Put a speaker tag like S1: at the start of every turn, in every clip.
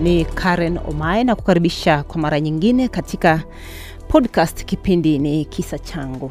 S1: ni Karen Omae na kukaribisha kwa mara nyingine katika podcast. Kipindi ni kisa changu.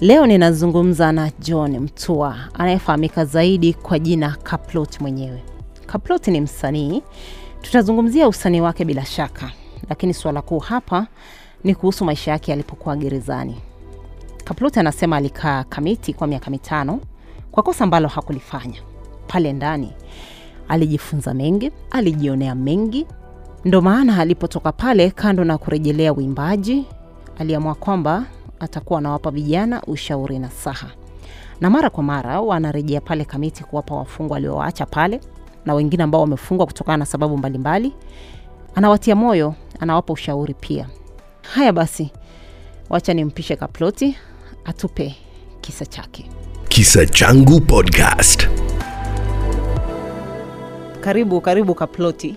S1: Leo ninazungumza na John Mtua anayefahamika zaidi kwa jina Kaplot mwenyewe. Kaplot ni msanii, tutazungumzia usanii wake bila shaka, lakini suala kuu hapa ni kuhusu maisha yake alipokuwa gerezani. Kaplot anasema alikaa Kamiti kwa miaka mitano kwa kosa ambalo hakulifanya. Pale ndani alijifunza mengi, alijionea mengi. Ndo maana alipotoka pale, kando na kurejelea uimbaji, aliamua kwamba atakuwa anawapa vijana ushauri na saha, na mara kwa mara wanarejea pale Kamiti kuwapa wafungwa aliowaacha pale na wengine ambao wamefungwa kutokana na sababu mbalimbali. Anawatia moyo, anawapa ushauri pia. Haya basi, wacha nimpishe Kaploti atupe kisa chake.
S2: Kisa Changu Podcast.
S1: Karibu, karibu Kaploti.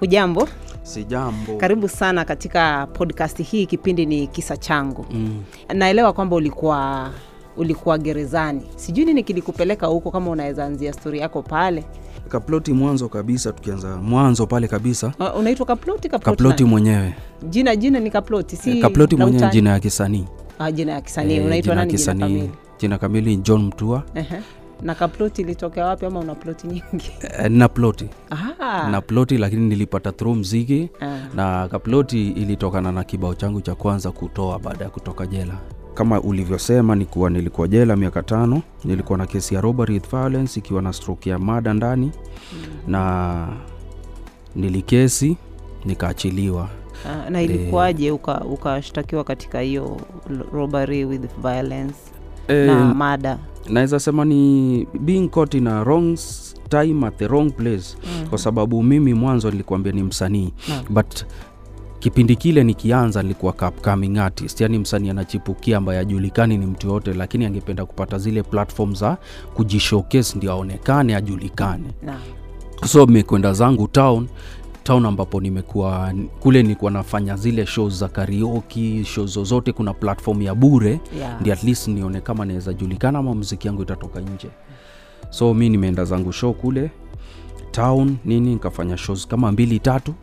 S1: Hujambo?
S3: Sijambo.
S1: Karibu sana katika podcast hii. Kipindi ni kisa changu.
S3: Mm.
S1: Naelewa kwamba ulikuwa ulikuwa gerezani, sijui nini kilikupeleka huko, kama unaweza anzia stori yako pale.
S3: Kaploti mwanzo kabisa, tukianza mwanzo pale kabisa,
S1: Uh, unaitwa Kaploti? Kaploti,
S3: Kaploti mwenyewe
S1: jina jina ni Kaploti, si
S3: Kaploti mwenyewe jina ya kisanii
S1: Ah, jina ya kisanii.
S3: Eh,
S1: Unaitwa
S3: ya
S1: nani jina kamili?
S3: Jina kamili John Mtua.
S1: Ehe. Na Kaploti ilitokea wapi, ama una ploti nyingi?
S3: Eh, na ploti
S1: Aha.
S3: na ploti, lakini nilipata through mziki
S1: Ah.
S3: na kaploti ilitokana na kibao changu cha kwanza kutoa baada ya kutoka jela. Kama ulivyosema, ni kuwa nilikuwa jela miaka tano. Nilikuwa na kesi ya robbery with violence ikiwa na stroke ya mada ndani na nilikesi nikaachiliwa.
S1: Ah, na ilikuwaje uka- ukashtakiwa katika hiyo robbery with violence
S3: e,
S1: na mada?
S3: Naweza sema ni being caught in a wrong time at the wrong place. Kwa sababu mimi mwanzo nilikuambia ni msanii.
S1: Naam.
S3: but kipindi kile nikianza nilikuwa upcoming artist. Yani msanii anachipukia ambaye ajulikani ni mtu yote lakini angependa kupata zile platform za kujishowcase ndio aonekane ajulikane.
S1: Naam.
S3: so mekwenda zangu town town ambapo nimekuwa kule nilikuwa nafanya zile shows za karaoke shows zozote kuna platform ya bure
S1: Yeah.
S3: ndi at least nione kama naweza julikana ama muziki yangu itatoka nje. So mi nimeenda zangu show kule town nini nikafanya shows kama mbili tatu.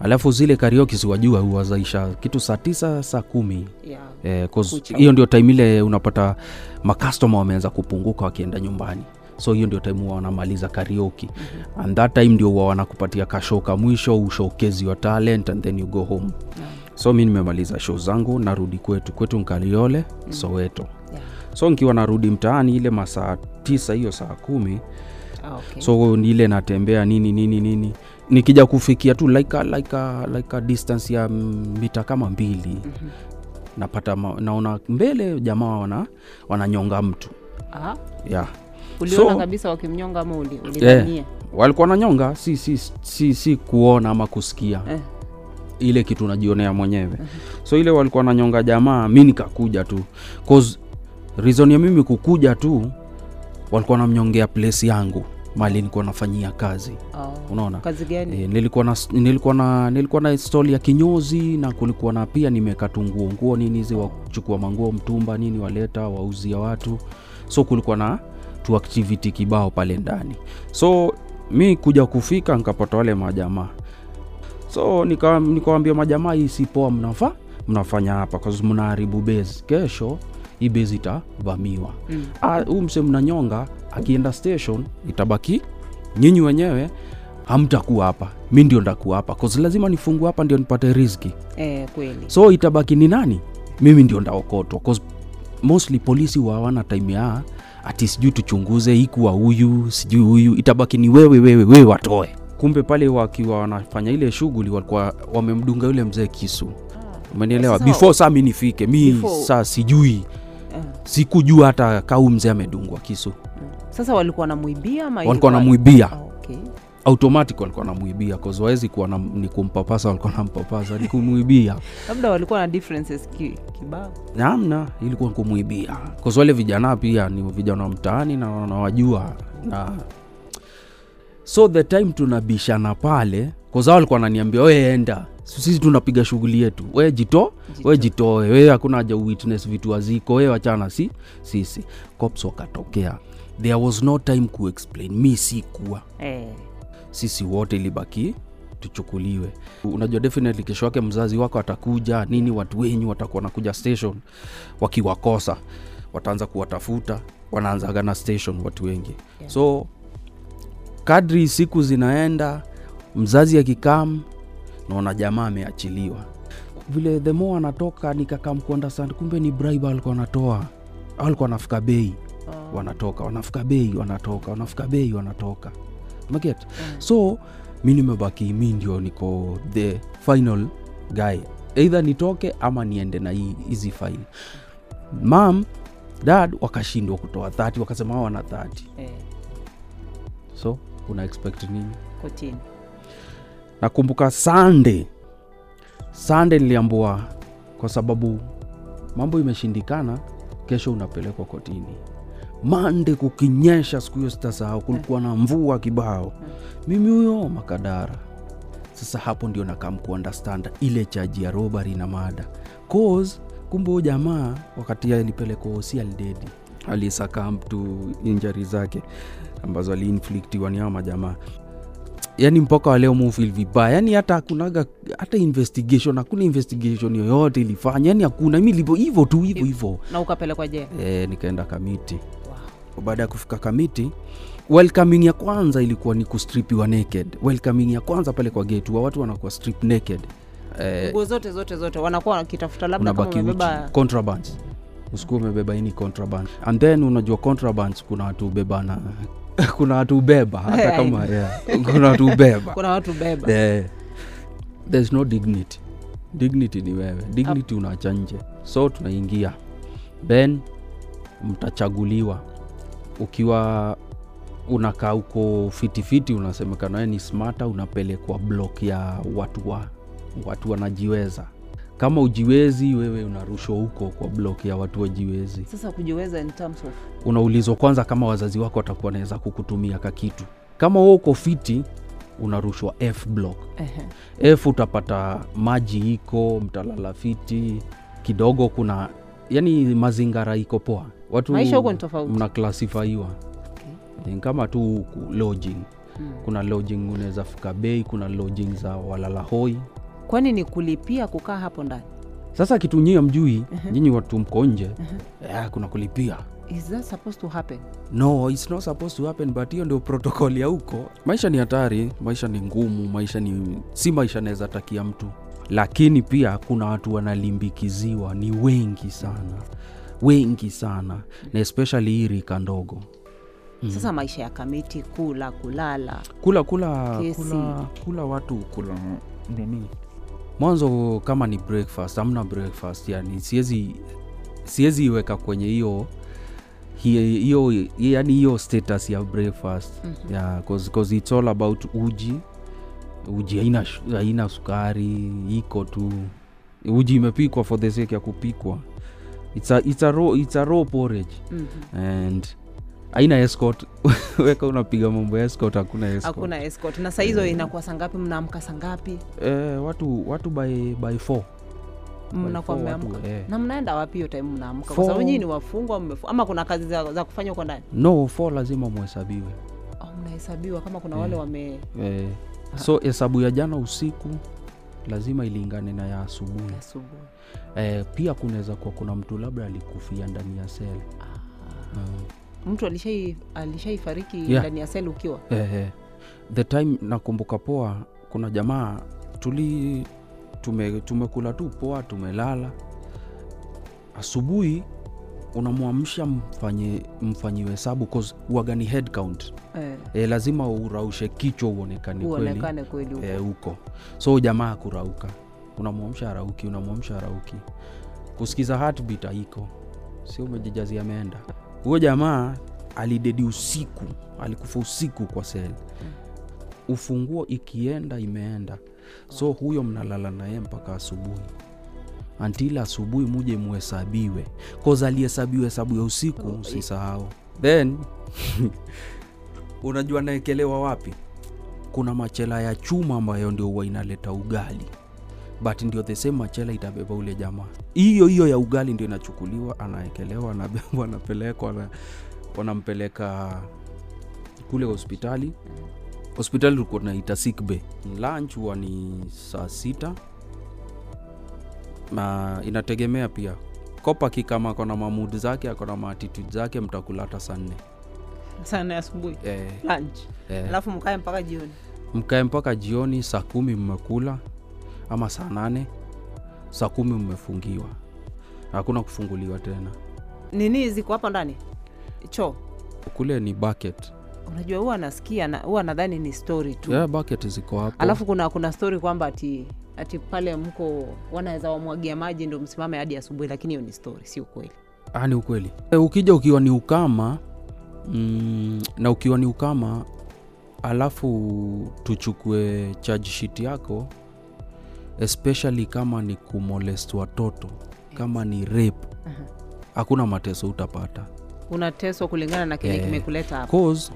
S3: Alafu zile karaoke siwajua huwazaisha kitu saa tisa saa kumi.
S1: Yeah.
S3: Eh, hiyo ndio time ile unapata makastoma wameanza kupunguka wakienda nyumbani so hiyo ndio time huwa wanamaliza karaoke mm-hmm. and that time ndio huwa wanakupatia kashoka mwisho ushowcase your talent and then you go home so mi nimemaliza show zangu narudi kwetu kwetu nkaliole mm-hmm. soweto
S1: Yeah.
S3: so nkiwa narudi mtaani ile masaa tisa hiyo saa kumi
S1: Ah, okay.
S3: so ile natembea nini nini nini nikija kufikia tu like a, like a, like a distance ya mita kama mbili mm-hmm. napata ma, naona mbele jamaa wana wananyonga mtu
S1: Aha.
S3: yeah.
S1: Uliona
S3: So-
S1: kabisa wakimnyonga ama uli- eh,
S3: walikuwa nanyonga si, si, si, si kuona ama kusikia.
S1: Eh.
S3: ile kitu najionea mwenyewe. So ile walikuwa nanyonga jamaa mi nikakuja tu. Cause reason ya mimi kukuja tu walikuwa namnyongea place yangu mali nilikuwa nafanyia kazi.
S1: Oh.
S3: unaona?
S1: kazi gani?
S3: E, nilikuwa na nilikuwa na nilikuwa na stoli ya kinyozi na kulikuwa na pia nimekatu nguo nini hizi wa manguo mtumba nini waleta wauzia watu. So kulikuwa na tu activity kibao pale ndani. So mi kuja kufika nikapata wale majamaa. So nika- majamaa hii si poa mnafa mnafanya hapa kwa sababu mnaharibu base. Kesho hii base itavamiwa
S1: Mm.
S3: Ah, huu mse mnanyonga akienda station itabaki nyinyi wenyewe hamtakuwa hapa. Mi ndio ndakuwa hapa cause lazima nifungue hapa ndio nipate riziki.
S1: Eh, kweli.
S3: So itabaki ni nani? Mimi ndio ndaokotwa cause mostly polisi wawana time ya ati sijui tuchunguze ikuwa huyu sijui huyu itabaki ni wewe wewe wewe watoe. Kumbe pale wakiwa wanafanya ile shughuli walikuwa wamemdunga yule mzee kisu. Umenielewa?
S1: Sasa-
S3: before saa mi nifike mi saa sijui.
S1: Eh.
S3: sikujua hata kau mzee amedungwa kisu.
S1: Sasa walikuwa wanamwibia ama
S3: walikuwa
S1: wanamwibia
S3: namwibia
S1: okay.
S3: Automatic walikuwa namwibia wawezi kuwa na, ni kumpapasa walikuwa nampapasa ni kumwibia.
S1: Labda walikuwa na differences ki, kibao.
S3: Namna ilikuwa kumuibia Cause wale vijana pia ni vijana wa mtaani na wanawajua na so the time tunabishana pale koza walikuwa naniambia we enda. Sisi tunapiga shughuli yetu. We jito, we jitoe. We hakuna haja witness vitu haziko. We wachana si sisi cops wakatokea. There was no time kuexplain mi sikuwa.
S1: Eh.
S3: Sisi wote ilibaki tuchukuliwe. Unajua definitely kesho yake mzazi wako atakuja nini watu wenyu watakuwa nakuja station wakiwakosa wataanza kuwatafuta wanaanzaga na station watu wengi.
S1: Yeah.
S3: so kadri siku zinaenda mzazi akikam naona jamaa ameachiliwa. Vile the more anatoka nikakam kuunderstand kumbe ni bribe alikuwa anatoa. Alikuwa anafika bei
S1: Oh.
S3: wanatoka wanafika bei wanatoka wanafika bei wanatoka maget so mi nimebaki mi ndio niko the final guy. Eidha nitoke ama niende na hizi fine. Mam dad wakashindwa kutoa 30 wakasema wana 30
S1: eh.
S3: so una expect nini?
S1: Kutini.
S3: nakumbuka sande sande niliambua kwa sababu mambo imeshindikana kesho unapelekwa kotini mande kukinyesha siku hiyo sitasahau. Kulikuwa na mvua kibao. Mimi huyo makadara. Sasa hapo ndio nakam kuunderstand ile chaji ya robari na mada cause kumbe jamaa wakati alipelekwa hosi alidedi alisakam tu injari zake ambazo aliinfliktiwa ni hao majamaa. Yani mpaka waleo mufil vibaya. Yani hata hakunaga hata investigation hakuna investigation yoyote ilifanya. Yani hakuna mi livo hivo tu hivo hivo
S1: na ukapelekwa je
S3: e, nikaenda kamiti. Baada ya kufika kamiti welcoming ya kwanza ilikuwa ni kustripiwa naked. Welcoming ya kwanza pale kwa gate wa watu wanakuwa strip naked. Eh,
S1: nguo zote zote zote. Wanakuwa wakitafuta labda kama umebeba
S3: contraband usikuwa umebeba ini contraband. And then unajua contraband kuna watu ubebana kuna watu ubeba hata kama yeah. kuna watu ubeba
S1: kuna watu ubeba
S3: yeah. there's no dignity. Dignity ni wewe. Dignity unaacha nje. So tunaingia. Then mtachaguliwa ukiwa unakaa huko fitifiti unasemekana wewe ni smata unapelekwa blok ya watu wa watu wanajiweza. Kama ujiwezi wewe unarushwa huko kwa blok ya watu wajiwezi.
S1: Sasa kujiweza in terms of
S3: unaulizwa kwanza kama wazazi wako watakuwa naweza kukutumia kakitu kama wewe uko fiti unarushwa f block.
S1: Ehe.
S3: f utapata maji iko mtalala fiti kidogo kuna yani mazingara iko poa. Watu
S1: Maisha huko ni tofauti.
S3: mnaklasifaiwa
S1: Okay.
S3: Kama tu lodging.
S1: Hmm.
S3: kuna lodging unaweza fika bei kuna lodging za walala hoi.
S1: Kwani ni kulipia kukaa hapo ndani?
S3: Sasa kitu nyie mjui nyinyi watu mko nje. Yeah, kuna kulipia.
S1: Is that supposed to happen?
S3: No it's not supposed to happen but hiyo ndio protokoli ya huko. Maisha ni hatari maisha ni ngumu maisha ni si maisha naweza takia mtu lakini pia kuna watu wanalimbikiziwa. Ni wengi sana. Wengi sana. Na especially hii rika ndogo.
S1: Sasa maisha ya kamiti kula kulala.
S3: Kula kula
S1: Kesi.
S3: kula kula watu kula nini? Mwanzo kama ni breakfast amna breakfast yani siwezi siwezi iweka kwenye hiyo hiyo yani hiyo status ya breakfast.
S1: Mhm.
S3: yeah, cause, cause it's all about uji uji haina, haina sukari iko tu. Uji imepikwa for the sake ya kupikwa. It's a, it's a raw, it's a raw porridge.
S1: Mhm.
S3: and aina escort. Weka unapiga mambo ya escort hakuna escort.
S1: Hakuna escort. Na saa hizo inakuwa sangapi mnaamka sangapi
S3: eh, watu watu by, by four.
S1: mnakuwa mmeamka.
S3: eh.
S1: na mnaenda wapi hiyo time mnaamka? Kwa sababu nyinyi ni wafungwa ama kuna kazi za, za kufanya huko ndani?
S3: No four lazima muhesabiwe
S1: oh, mnahesabiwa kama kuna wale
S3: Eh.
S1: wame
S3: eh, so hesabu ya jana usiku lazima ilingane na ya asubuhi.
S1: Asubuhi.
S3: Eh, pia kunaweza kuwa kuna mtu labda alikufia ndani ya sel
S1: mtu alishai alishaifariki
S3: Yeah.
S1: ndani ya sel ukiwa?
S3: Eh, eh. the time nakumbuka poa kuna jamaa tuli tume, tumekula tu poa tumelala. Asubuhi unamwamsha mfanye mfanyiwe hesabu cause uwaga ni head count?
S1: Eh,
S3: e, lazima uraushe kichwa uonekane kweli.
S1: Kweli huko.
S3: E, so jamaa kurauka. Unamwamsha arauki unamwamsha arauki. Kusikiza heartbeat haiko. Sio umejijazia ameenda. Huyo jamaa alidedi usiku alikufa usiku kwa sel. Ufunguo ikienda imeenda. So huyo mnalala naye mpaka asubuhi until asubuhi muje muhesabiwe. Koza alihesabiwa hesabu ya usiku usisahau. Then unajua naekelewa wapi? Kuna machela ya chuma ambayo ndio huwa inaleta ugali. But ndio the same machela itabeba ule jamaa. Hiyo hiyo ya ugali ndio inachukuliwa anaekelewa anabebwa anapelekwa wanampeleka kule hospitali. Hospitali tulikuwa tunaita sick bay. Lunch huwa ni saa sita na inategemea pia. Kopaki kama akona mamud zake akona maatitude zake mtakula hata saa nne.
S1: Sana asubuhi?
S3: Eh,
S1: lunch?
S3: Eh.
S1: alafu mkae mpaka jioni?
S3: Mkae mpaka jioni saa kumi mmekula ama saa nane saa kumi mmefungiwa. Hakuna kufunguliwa tena.
S1: Nini ziko hapo ndani? Choo?
S3: Kule ni bucket.
S1: Unajua huwa nasikia na, huwa nadhani ni story tu.
S3: Yeah, bucket ziko hapo.
S1: Alafu kuna kuna story kwamba ati ati pale mko wanaweza wamwagia maji ndo msimame hadi asubuhi lakini hiyo ni story si ukweli.
S3: Ah, ni ukweli. E, ukija ukiwa ni ukama mm, na ukiwa ni ukama alafu tuchukue charge sheet yako especially kama ni kumolest watoto kama ni rape hakuna mateso utapata.
S1: Unateswa kulingana na kile
S3: Eh,
S1: kimekuleta hapa.
S3: cause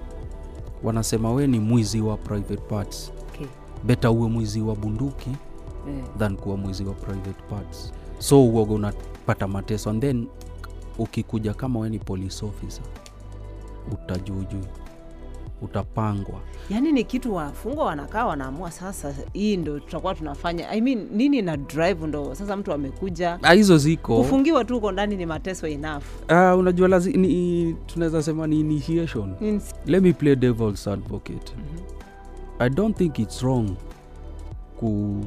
S3: wanasema we ni mwizi wa private parts.
S1: Okay.
S3: beta uwe mwizi wa bunduki
S1: eh.
S3: than kuwa mwizi wa private parts. So uoga unapata mateso. And then ukikuja kama we ni police officer utajuujui utapangwa.
S1: Yaani ni kitu wafungwa wanakaa wanaamua sasa hii ndo tutakuwa tunafanya. I mean, nini na drive ndo sasa mtu amekuja.
S3: Ah, hizo ziko.
S1: Kufungiwa tu uko ndani ni mateso enough.
S3: Uh, unajua lazi, ni, tunaweza sema ni initiation.
S1: Ins
S3: let me play devil's advocate. I don't think it's wrong ku,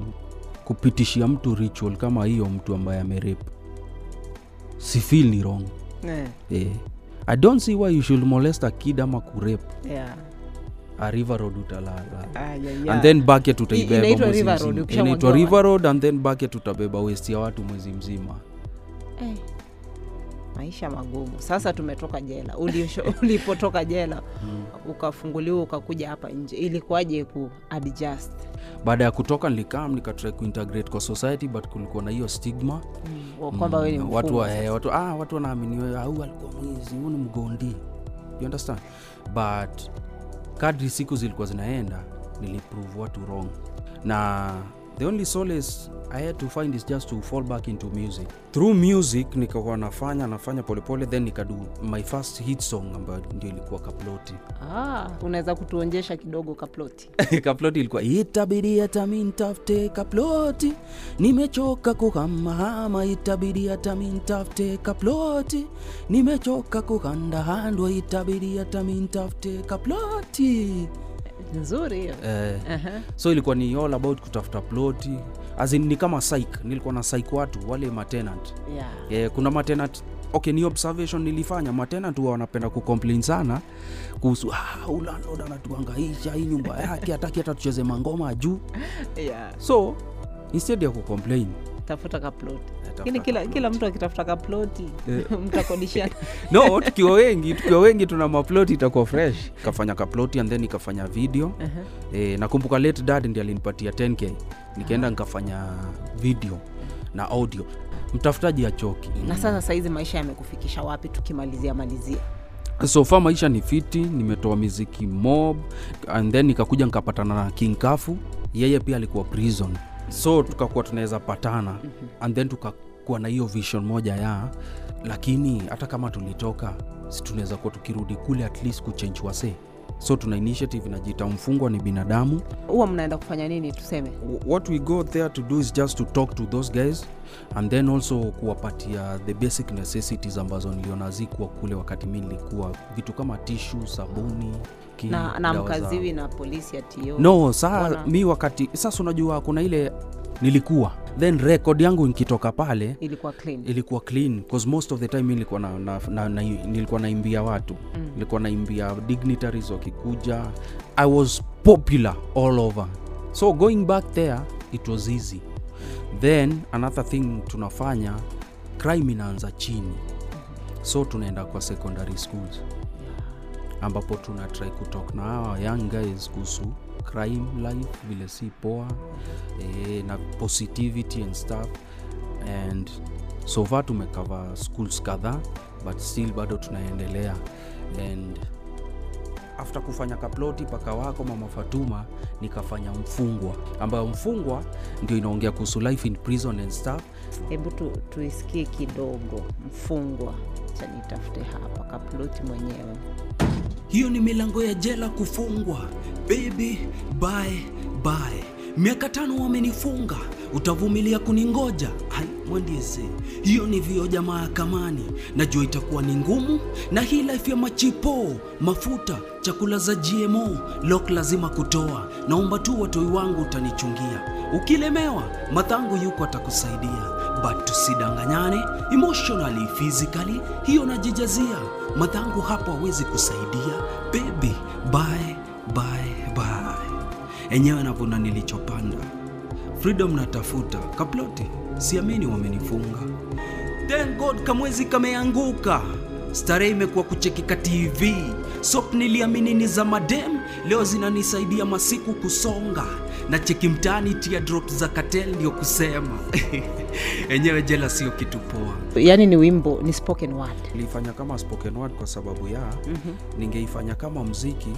S3: kupitishia mtu ritual kama hiyo mtu ambaye amerep si feel ni wrong
S1: yeah.
S3: eh. i don't see why you should molest a kid ama kurep
S1: yeah.
S3: a river road utalala
S1: Ah, yeah,
S3: and
S1: yeah.
S3: then bucket
S1: river road,
S3: river and then bucket utabeba westi ya watu mwezi mzima
S1: Eh, maisha magumu. Sasa tumetoka jela. Ulipotoka jela ukafunguliwa ukakuja hapa nje. Ilikuwaje ku adjust?
S3: Baada ya kutoka nilikam nikatrai kuintegrate kwa society but kulikuwa na hiyo stigma.
S1: Wa kwamba wewe ni
S3: Mm, watu, wa, eh, watu, ah, watu wanaamini wewe, ah, alikuwa mwizi huu ni mgondi. You understand? But kadri siku zilikuwa zinaenda niliprove watu wrong. Na the only solace i had to find is just to fall back into music. Through music nikakuwa nafanya nafanya polepole then nikadu my first hit song ambayo ndio ilikuwa kaploti.
S1: Ah, unaweza kutuonjesha kidogo kaploti?
S3: Kaploti ilikuwa itabidi hata kaploti nimechoka kuhamahama itabidi hata kaploti nimechoka kuhandahandwa itabidi hata mi ntafute kaploti
S1: nzuri. Hiyo
S3: eh,
S1: Aha.
S3: so ilikuwa ni all about kutafuta ploti azin ni kama psych. Nilikuwa na psych watu wale matenant
S1: yeah.
S3: eh, kuna matenant okay ni observation nilifanya. Matena tu wanapenda kucomplain sana kuhusu ah, ulandlord anatuangaisha hii nyumba yake hataki hata tucheze mangoma juu.
S1: Yeah.
S3: so instead ya kucomplain
S1: tafuta kaploti lakini kila, kila mtu akitafuta kaploti
S3: Eh.
S1: mtakodishana
S3: no tukiwa wengi tukiwa wengi tuna maploti itakuwa fresh. Kafanya kaploti and then ikafanya video.
S1: Aha.
S3: e, nakumbuka late dad ndi alinipatia 10k nikaenda nikafanya video na audio. Mtafutaji achoki
S1: na sasa sahizi maisha yamekufikisha wapi tukimalizia malizia?
S3: So far maisha ni fiti nimetoa miziki mob and then nikakuja nikapatana na king kafu. Yeye pia alikuwa prison so tukakuwa tunaweza patana and then tukakuwa na hiyo vision moja ya lakini hata kama tulitoka si tunaweza kuwa tukirudi kule at least kuchange wase so tuna initiative inajiita mfungwa ni binadamu.
S1: Huwa mnaenda kufanya nini tuseme?
S3: What we go there to do is just to talk to those guys and then also kuwapatia the basic necessities ambazo niliona zikuwa kule wakati mi nilikuwa. Vitu kama tishu sabuni
S1: na, na mkaziwi na polisi ya
S3: no saa mi wakati sasa unajua kuna ile nilikuwa then record yangu nikitoka pale
S1: ilikuwa clean.
S3: ilikuwa clean cause most of the time nilikuwa na, na, na, na, nilikuwa naimbia watu.
S1: Mm.
S3: nilikuwa naimbia dignitaries wakikuja. I was popular all over. So going back there it was easy. Then another thing tunafanya crime inaanza chini. So tunaenda kwa secondary schools. Ambapo tuna try kutalk na hawa young guys kuhusu crime life vile si poa eh, na positivity and stuff. And so far tumekava schools kadhaa but still bado tunaendelea. And after kufanya kaploti paka wako mama fatuma nikafanya mfungwa. Ambayo mfungwa ndio inaongea kuhusu life in prison and stuff.
S1: Hebu tu, tuisikie kidogo mfungwa chanitafute hapa kaploti mwenyewe
S4: hiyo ni milango ya jela kufungwa. Baby bye bye. Miaka tano wamenifunga. Utavumilia kuningoja? Hai mwandiese hiyo ni vioja mahakamani. Najua itakuwa ni ngumu na hii life ya machipo mafuta chakula za gmo lock lazima kutoa. Naomba tu watoi wangu utanichungia. Ukilemewa madhangu yuko atakusaidia. But tusidanganyane emotionally physically hiyo najijazia. Madhangu hapo hawezi kusaidia baby bye bye bye. Enyewe navuna nilichopanda freedom natafuta. Kaploti siamini wamenifunga. Thank god kamwezi kameanguka. Starehe imekuwa kuchekika tv sop niliamini ni za madem. Leo zinanisaidia masiku kusonga na cheki mtaani za katel ndio kusema. Enyewe jela sio kitu poa.
S1: Yani ni wimbo ni spoken word.
S3: Nilifanya kama spoken word kwa sababu ya mm-hmm. ningeifanya kama mziki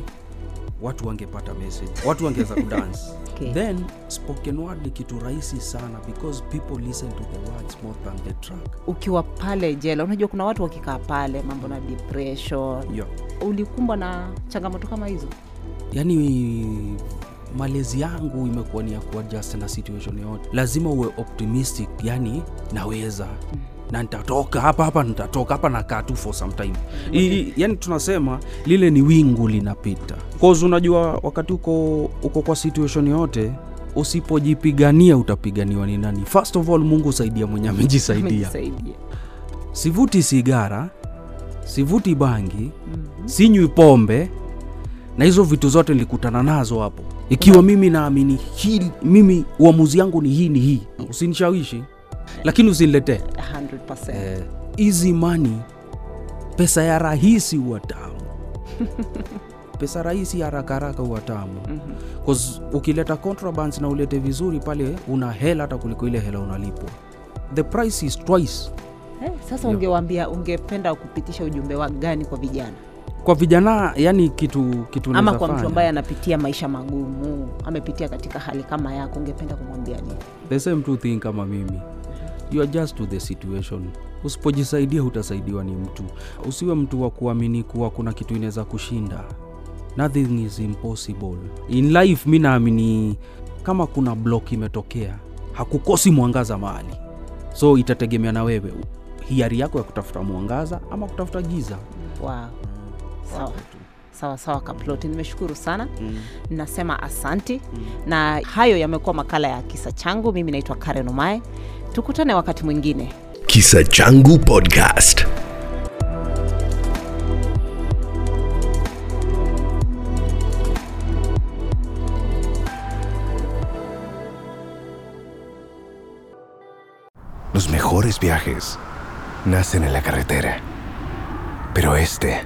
S3: watu wangepata message watu wangeweza kudance
S1: Okay.
S3: then spoken word ni kitu rahisi sana because people listen to the words more than the track.
S1: Ukiwa pale jela unajua kuna watu wakikaa pale mambo na depression.
S3: Yeah.
S1: ulikumbwa na changamoto kama hizo?
S3: Yaani malezi yangu imekuwa ni ya kuadjust na situation yote. Lazima uwe optimistic yani naweza. Na nitatoka hapa hapa nitatoka hapa nakaa tu for some time. I, yani tunasema lile ni wingu linapita. Cause unajua wakati uko uko kwa situation yote usipojipigania utapiganiwa ni nani. First of all mungu saidia mwenye amejisaidia. Sivuti sigara sivuti bangi mm-hmm. sinywi pombe na hizo vitu zote nilikutana nazo hapo. Ikiwa mimi naamini hii mimi uamuzi yangu ni hii ni hii. Usinishawishi lakini usiniletee
S1: 100%.
S3: Eh, mani pesa ya rahisi huwa tamu. Pesa rahisi haraka haraka huwa tamu. Mm-hmm. ukileta contrabands na ulete vizuri pale una hela hata kuliko ile hela unalipwa. The price is twice.
S1: Eh, sasa ungewaambia ungependa kupitisha ujumbe wa gani kwa vijana
S3: kwa vijana yani kitu kitu
S1: ama kwa mtu ambaye anapitia maisha magumu amepitia katika hali kama yako ungependa kumwambia nini?
S3: The same two thing kama mimi. You adjust to the situation. Usipojisaidia utasaidiwa ni mtu. Usiwe mtu wa kuamini kuwa kuna kitu inaweza kushinda. Nothing is impossible. In life mi naamini kama kuna block imetokea hakukosi mwangaza mahali. So itategemea na wewe. Hiari yako ya kutafuta mwangaza ama kutafuta giza.
S1: Wow. Sawa. Sawa. Sawa kaploti. Nimeshukuru sana. Mm. nasema asanti. Mm. na hayo yamekuwa makala ya kisa changu. Mimi naitwa karen Umae, tukutane wakati mwingine.
S2: Kisa Changu Podcast.
S5: Los mejores viajes nacen en la carretera, pero este